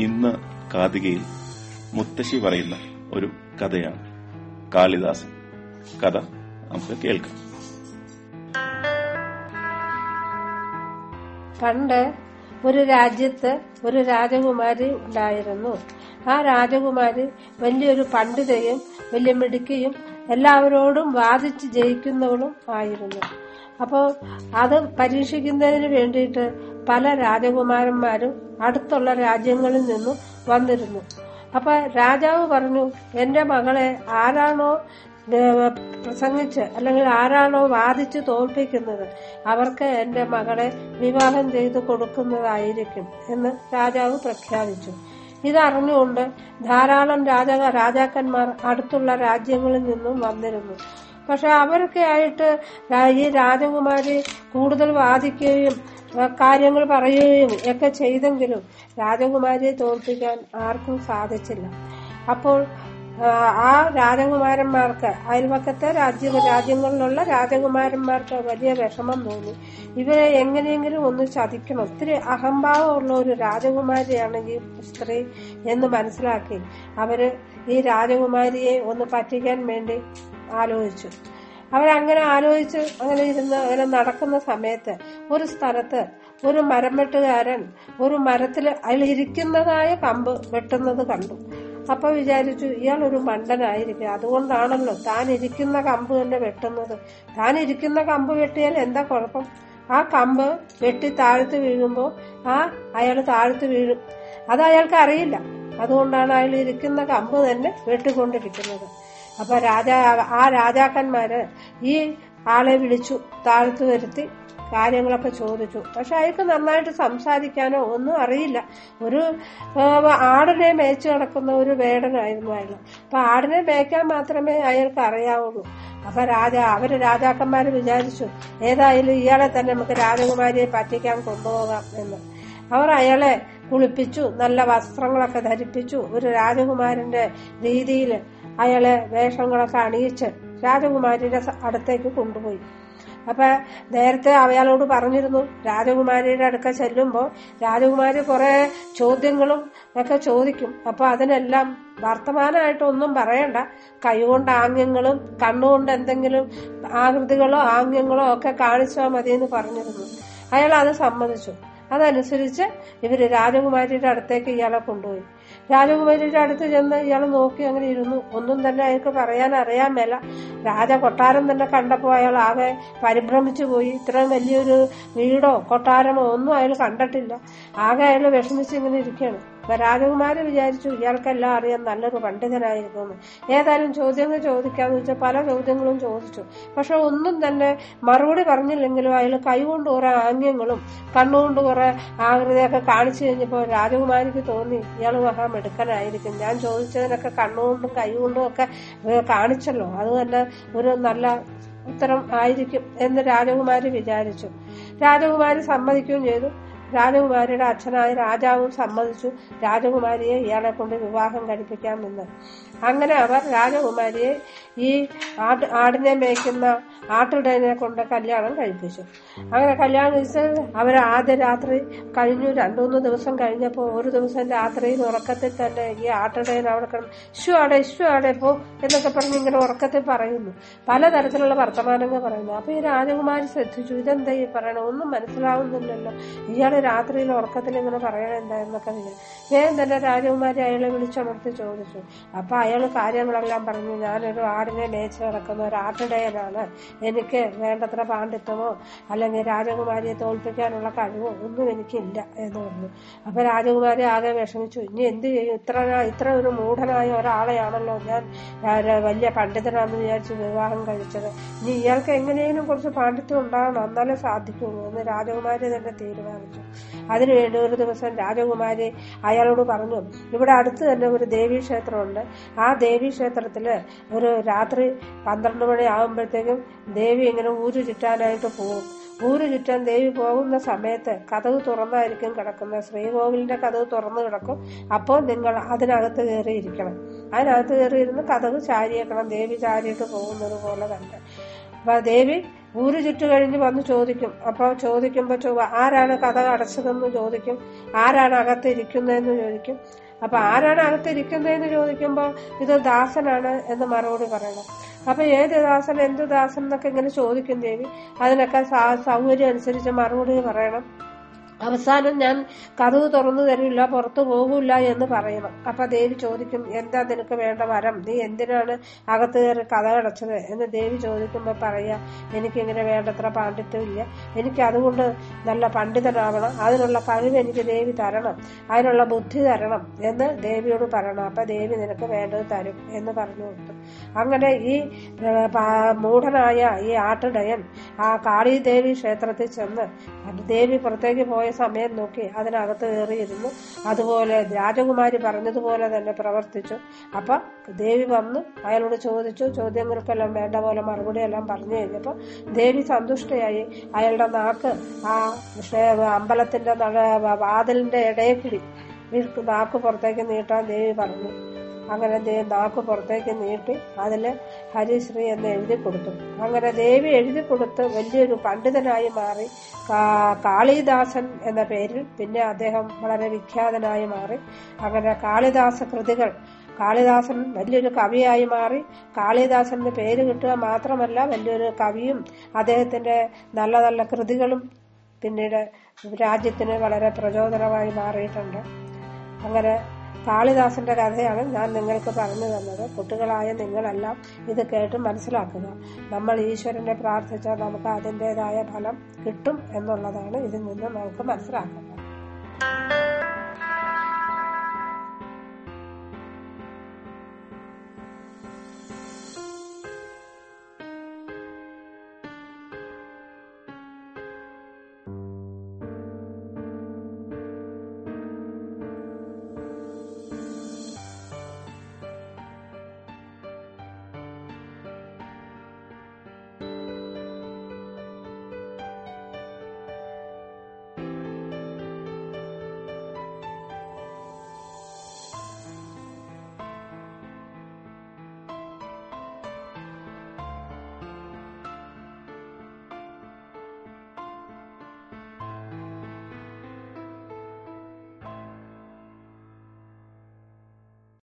ഇന്ന് കാതികയിൽ മുത്തശ്ശി പറയുന്ന ഒരു കഥയാണ് കാളിദാസൻ. കഥ നമുക്ക് കേൾക്കാം. പണ്ട് ഒരു രാജ്യത്ത് ഒരു രാജകുമാരി ഉണ്ടായിരുന്നു. ആ രാജകുമാരി വലിയൊരു പണ്ഡിതയും വലിയ മിടുക്കിയും എല്ലാവരോടും വാദിച്ച് ജയിക്കുന്നവളും ആയിരുന്നു. അപ്പോൾ അത് പരീക്ഷിക്കുന്നതിന് വേണ്ടിയിട്ട് പല രാജകുമാരന്മാരും അടുത്തുള്ള രാജ്യങ്ങളിൽ നിന്നും വന്നിരുന്നു. അപ്പൊ രാജാവ് പറഞ്ഞു എന്റെ മകളെ ആരാണോ പ്രസംഗിച്ച് അല്ലെങ്കിൽ ആരാണോ വാദിച്ച് തോൽപ്പിക്കുന്നത് അവർക്ക് എന്റെ മകളെ വിവാഹം ചെയ്തു കൊടുക്കുന്നതായിരിക്കും എന്ന് രാജാവ് പ്രഖ്യാപിച്ചു. ഇതറിഞ്ഞുകൊണ്ട് ധാരാളം രാജ രാജാക്കന്മാർ അടുത്തുള്ള രാജ്യങ്ങളിൽ നിന്നും വന്നിരുന്നു. പക്ഷെ അവരൊക്കെ ആയിട്ട് ഈ രാജകുമാരി കൂടുതൽ വാദിക്കുകയും കാര്യങ്ങൾ പറയുകയും ഒക്കെ ചെയ്തെങ്കിലും രാജകുമാരിയെ തോൽപ്പിക്കാൻ ആർക്കും സാധിച്ചില്ല. അപ്പോൾ ആ, രാജകുമാരന്മാർക്ക് അയൽവക്കത്തെ രാജ്യ രാജ്യങ്ങളിലുള്ള രാജകുമാരന്മാർക്ക് വലിയ വിഷമം തോന്നി. ഇവരെ എങ്ങനെയെങ്കിലും ഒന്ന് ചതിക്കണം. ഒത്തിരി അഹംഭാവമുള്ള ഒരു രാജകുമാരിയാണ് ഈ സ്ത്രീ എന്ന് മനസ്സിലാക്കി അവർ ഈ രാജകുമാരിയെ ഒന്ന് പറ്റിക്കാൻ വേണ്ടി ആലോചിച്ചു. അവരങ്ങനെ ആലോചിച്ച് അങ്ങനെ ഇരുന്ന് അങ്ങനെ നടക്കുന്ന സമയത്ത് ഒരു സ്ഥലത്ത് ഒരു മരം വെട്ടുകാരൻ ഒരു മരത്തിൽ അതിലിരിക്കുന്നതായ കമ്പ് വെട്ടുന്നത് കണ്ടു. അപ്പൊ വിചാരിച്ചു ഇയാൾ ഒരു മണ്ടനായിരിക്കും. അതുകൊണ്ടാണല്ലോ താൻ ഇരിക്കുന്ന കമ്പ് തന്നെ വെട്ടുന്നത്. താൻ ഇരിക്കുന്ന കമ്പ് വെട്ടിയാൽ എന്താ കുഴപ്പം? ആ കമ്പ് വെട്ടി താഴ്ത്ത് വീഴുമ്പോ ആ അയാൾ താഴ്ത്ത് വീഴും. അത് അയാൾക്ക് അറിയില്ല. അതുകൊണ്ടാണ് അയാൾ ഇരിക്കുന്ന കമ്പ് തന്നെ വെട്ടിക്കൊണ്ടിരിക്കുന്നത്. അപ്പൊ രാജാ ആ രാജാക്കന്മാര് ഈ ആളെ വിളിച്ചു താഴ്ത്തു വരുത്തി കാര്യങ്ങളൊക്കെ ചോദിച്ചു. പക്ഷെ അയാൾക്ക് നന്നായിട്ട് സംസാരിക്കാനോ ഒന്നും അറിയില്ല. ഒരു ആടിനെ മേച്ചു കിടക്കുന്ന ഒരു വേടനായിരുന്നു അയാൾ. അപ്പൊ ആടിനെ മേയ്ക്കാൻ മാത്രമേ അയാൾക്ക് അറിയാവുള്ളൂ. അപ്പൊ രാജ അവർ രാജാക്കന്മാര് വിചാരിച്ചു ഏതായാലും ഇയാളെ തന്നെ നമുക്ക് രാജകുമാരിയെ പറ്റിക്കാൻ കൊണ്ടുപോകാം എന്ന്. അവർ അയാളെ കുളിപ്പിച്ചു നല്ല വസ്ത്രങ്ങളൊക്കെ ധരിപ്പിച്ചു. ഒരു രാജകുമാരന്റെ രീതിയിൽ അയാളെ വേഷങ്ങളൊക്കെ അണിയിച്ച് രാജകുമാരിയുടെ അടുത്തേക്ക് കൊണ്ടുപോയി. അപ്പൊ നേരത്തെ അയാളോട് പറഞ്ഞിരുന്നു രാജകുമാരിയുടെ അടുക്ക ചെല്ലുമ്പോൾ രാജകുമാരി കുറെ ചോദ്യങ്ങളും ഒക്കെ ചോദിക്കും. അപ്പൊ അതിനെല്ലാം വർത്തമാനമായിട്ടൊന്നും പറയണ്ട. കൈകൊണ്ട് ആംഗ്യങ്ങളും കണ്ണുകൊണ്ട് എന്തെങ്കിലും ആകൃതികളോ ആംഗ്യങ്ങളോ ഒക്കെ കാണിച്ചാൽ മതി എന്ന് പറഞ്ഞിരുന്നു. അയാൾ അത് സമ്മതിച്ചു. അതനുസരിച്ച് ഇവർ രാജകുമാരിയുടെ അടുത്തേക്ക് ഇയാളെ കൊണ്ടുപോയി. രാജകുമാരിയുടെ അടുത്ത് ചെന്ന് ഇയാൾ നോക്കി അങ്ങനെ ഇരുന്നു. ഒന്നും തന്നെ അയാൾക്ക് പറയാൻ അറിയാൻ മേല. രാജ കൊട്ടാരം തന്നെ കണ്ടപ്പോൾ അയാൾ ആകെ പരിഭ്രമിച്ചു പോയി. ഇത്രയും വലിയൊരു വീടോ കൊട്ടാരമോ ഒന്നും അയാൾ കണ്ടിട്ടില്ല. ആകെ അയാൾ വിഷമിച്ച് ഇങ്ങനെ ഇരിക്കുകയാണ്. അപ്പൊ രാജകുമാരി വിചാരിച്ചു ഇയാൾക്കെല്ലാം അറിയാൻ നല്ലൊരു പണ്ഡിതനായിരുന്നു എന്ന്. ഏതായാലും ചോദ്യങ്ങൾ ചോദിക്കാന്ന് വെച്ചാൽ പല ചോദ്യങ്ങളും ചോദിച്ചു. പക്ഷെ ഒന്നും തന്നെ മറുപടി പറഞ്ഞില്ലെങ്കിലും അയാൾ കൈകൊണ്ട് കുറെ ആംഗ്യങ്ങളും കണ്ണുകൊണ്ട് കുറെ ആകൃതിയൊക്കെ കാണിച്ചു കഴിഞ്ഞപ്പോൾ രാജകുമാരിക്ക് തോന്നി ഇയാൾ മഹാമെടുക്കനായിരിക്കും ഞാൻ ചോദിച്ചതിനൊക്കെ കണ്ണുകൊണ്ടും കൈകൊണ്ടും ഒക്കെ കാണിച്ചല്ലോ. അത് തന്നെ ഒരു നല്ല ഉത്തരം ആയിരിക്കും എന്ന് രാജകുമാരി വിചാരിച്ചു. രാജകുമാരി സമ്മതിക്കുകയും ചെയ്തു. രാജകുമാരിയുടെ അച്ഛനായ രാജാവും സമ്മതിച്ചു. രാജകുമാരിയെ ഇയാളെ കൊണ്ട് വിവാഹം കഴിപ്പിക്കാമെന്ന്. അങ്ങനെ അവർ രാജകുമാരിയെ ഈ ആട് ആടിനെ മേയ്ക്കുന്ന ആട്ടിടനെ കൊണ്ട് കല്യാണം കഴിപ്പിച്ചു. അങ്ങനെ കല്യാണം കഴിച്ച് അവർ ആദ്യ രാത്രി കഴിഞ്ഞു. രണ്ടു മൂന്ന് ദിവസം കഴിഞ്ഞപ്പോൾ ഒരു ദിവസം രാത്രിയിൽ ഉറക്കത്തിൽ തന്നെ ഈ ആട്ടിടയൻ അവിടെ കിടന്ന് ഇഷ്യു ആടെ ഇഷു ആടെ പോ എന്നൊക്കെ പറഞ്ഞ് ഇങ്ങനെ ഉറക്കത്തിൽ പറയുന്നു. പലതരത്തിലുള്ള വർത്തമാനങ്ങൾ പറയുന്നു. അപ്പൊ ഈ രാജകുമാരി ശ്രദ്ധിച്ചു. ഇതെന്താ ഈ പറയണ ഒന്നും മനസ്സിലാവുന്നില്ലല്ലോ. ഇയാൾ രാത്രിയിൽ ഉറക്കത്തിൽ ഇങ്ങനെ പറയണ എന്തായെന്നൊക്കെ നിങ്ങൾ ഞാൻ തന്നെ രാജകുമാരി അയാളെ വിളിച്ചുണർത്തി ചോദിച്ചു. അപ്പൊ അയാൾ കാര്യങ്ങളെല്ലാം പറഞ്ഞു. ഞാനൊരു ആടിനെ മേച്ച് കിടക്കുന്ന ഒരു ആട്ടിടയനാണ്. എനിക്ക് വേണ്ടത്ര പാണ്ഡിത്യമോ അല്ലെങ്കിൽ രാജകുമാരിയെ തോൽപ്പിക്കാനുള്ള കഴിവോ ഒന്നും എനിക്കില്ല എന്ന് പറഞ്ഞു. അപ്പൊ രാജകുമാരി ആകെ വിഷമിച്ചു. ഇനി എന്ത് ചെയ്യും? ഇത്ര ഇത്ര ഒരു മൂഢനായ ഒരാളെയാണല്ലോ ഞാൻ ഞാൻ വലിയ പണ്ഡിതനാണെന്ന് വിചാരിച്ച് വിവാഹം കഴിച്ചത്. ഇനി ഇയാൾക്ക് എങ്ങനെയെങ്കിലും കുറച്ച് പാണ്ഡിത്യം ഉണ്ടാകണം എന്നാലേ സാധിക്കുള്ളൂ എന്ന് രാജകുമാരി തന്നെ തീരുമാനിച്ചു. അതിനുവേണ്ടി ഒരു ദിവസം രാജകുമാരി അയാളോട് പറഞ്ഞു ഇവിടെ അടുത്ത് തന്നെ ഒരു ദേവീ ക്ഷേത്രമുണ്ട്. ആ ദേവീ ക്ഷേത്രത്തിൽ ഒരു രാത്രി പന്ത്രണ്ട് മണി ആകുമ്പോഴത്തേക്കും ദേവി ഇങ്ങനെ ഊരു ചുറ്റാനായിട്ട് പോകും ഊര് ചുറ്റാൻ ദേവി പോകുന്ന സമയത്ത് കഥവ് തുറന്നായിരിക്കും കിടക്കുന്നത്. ശ്രീകോവിലിന്റെ കഥവ് തുറന്നു കിടക്കും. അപ്പോൾ നിങ്ങൾ അതിനകത്ത് കയറിയിരിക്കണം അതിനകത്ത് കയറിയിരുന്ന് കഥവ് ചാരിയേക്കണം. ദേവി ചാരിയിട്ട് പോകുന്നത് പോലെ തന്നെ. അപ്പൊ ദേവി ഊര് ചുറ്റു കഴിഞ്ഞ് വന്ന് ചോദിക്കും. അപ്പൊ ചോദിക്കുമ്പോ ചോ ആരാണ് കഥ അടച്ചതെന്ന് ചോദിക്കും. ആരാണ് അകത്ത് ഇരിക്കുന്നതെന്ന് ചോദിക്കും. അപ്പൊ ആരാണ് അകത്ത് ഇരിക്കുന്നതെന്ന് ചോദിക്കുമ്പോ ഇത് ദാസനാണ് എന്ന് മറുപടി പറയണം. അപ്പൊ ഏത് ദാസൻ എന്ത് ദാസൻ എന്നൊക്കെ ഇങ്ങനെ ചോദിക്കും ദേവി. അതിനൊക്കെ സൗകര്യം അനുസരിച്ച് മറുപടി പറയണം. അവസാനം ഞാൻ കഥവ് തുറന്നു തരില്ല പുറത്തു പോകില്ല എന്ന് പറയണം അപ്പൊ ദേവി ചോദിക്കും എന്താ നിനക്ക് വേണ്ട വരം? നീ എന്തിനാണ് അകത്ത് കയറി കഥ അടച്ചത് എന്ന് ദേവി ചോദിക്കുമ്പോ പറയാ എനിക്കിങ്ങനെ വേണ്ടത്ര പാണ്ഡിത്യം ഇല്ല. എനിക്ക് അതുകൊണ്ട് നല്ല പണ്ഡിതനാവണം. അതിനുള്ള കഴിവ് എനിക്ക് ദേവി തരണം. അതിനുള്ള ബുദ്ധി തരണം. എന്ന് ദേവിയോട് പറയണം. അപ്പൊ ദേവി നിനക്ക് വേണ്ടത് തരും. എന്ന് പറഞ്ഞു കൊടുത്തു. അങ്ങനെ ഈ മൂഢനായ ഈ ആട്ടിടയൻ ആ കാളി ദേവി ക്ഷേത്രത്തിൽ ചെന്ന് ദേവി പുറത്തേക്ക് പോയ സമയം നോക്കി അതിനകത്ത് കയറിയിരുന്നു അതുപോലെ രാജകുമാരി പറഞ്ഞതുപോലെ തന്നെ പ്രവർത്തിച്ചു. അപ്പൊ ദേവി വന്നു അയാളോട് ചോദിച്ചു ചോദ്യങ്ങൾക്കെല്ലാം വേണ്ട പോലെ മറുപടി എല്ലാം പറഞ്ഞു കഴിഞ്ഞപ്പോൾ ദേവി സന്തുഷ്ടയായി. അയാളുടെ നാക്ക് ആ അമ്പലത്തിന്റെ വാതിലിന്റെ ഇടയിൽ കൂടി നാക്ക് പുറത്തേക്ക് നീട്ടാൻ ദേവി പറഞ്ഞു. അങ്ങനെ നാക്ക് പുറത്തേക്ക് നീട്ടി അതിൽ ഹരിശ്രീ എന്ന് എഴുതി കൊടുത്തു. അങ്ങനെ ദേവി എഴുതി കൊടുത്ത് വലിയൊരു പണ്ഡിതനായി മാറി കാളിദാസൻ എന്ന പേരിൽ പിന്നെ അദ്ദേഹം വളരെ വിഖ്യാതനായി മാറി. അങ്ങനെ കാളിദാസ കൃതികൾ കാളിദാസൻ വലിയൊരു കവിയായി മാറി. കാളിദാസന്റെ പേര് കിട്ടുക മാത്രമല്ല വലിയൊരു കവിയും അദ്ദേഹത്തിന്റെ നല്ല നല്ല കൃതികളും പിന്നീട് രാജ്യത്തിന് വളരെ പ്രചോദനമായി മാറിയിട്ടുണ്ട്. അങ്ങനെ കാളിദാസന്റെ കഥയാണ് ഞാൻ നിങ്ങൾക്ക് പറഞ്ഞു തന്നത്. കുട്ടികളായ നിങ്ങളെല്ലാം ഇത് കേട്ട് മനസ്സിലാക്കുക. നമ്മൾ ഈശ്വരനെ പ്രാർത്ഥിച്ചാൽ നമുക്ക് അതിന്റെതായ ഫലം കിട്ടും എന്നുള്ളതാണ് ഇതിൽ നിന്ന് നമുക്ക് മനസ്സിലാക്കുന്നത്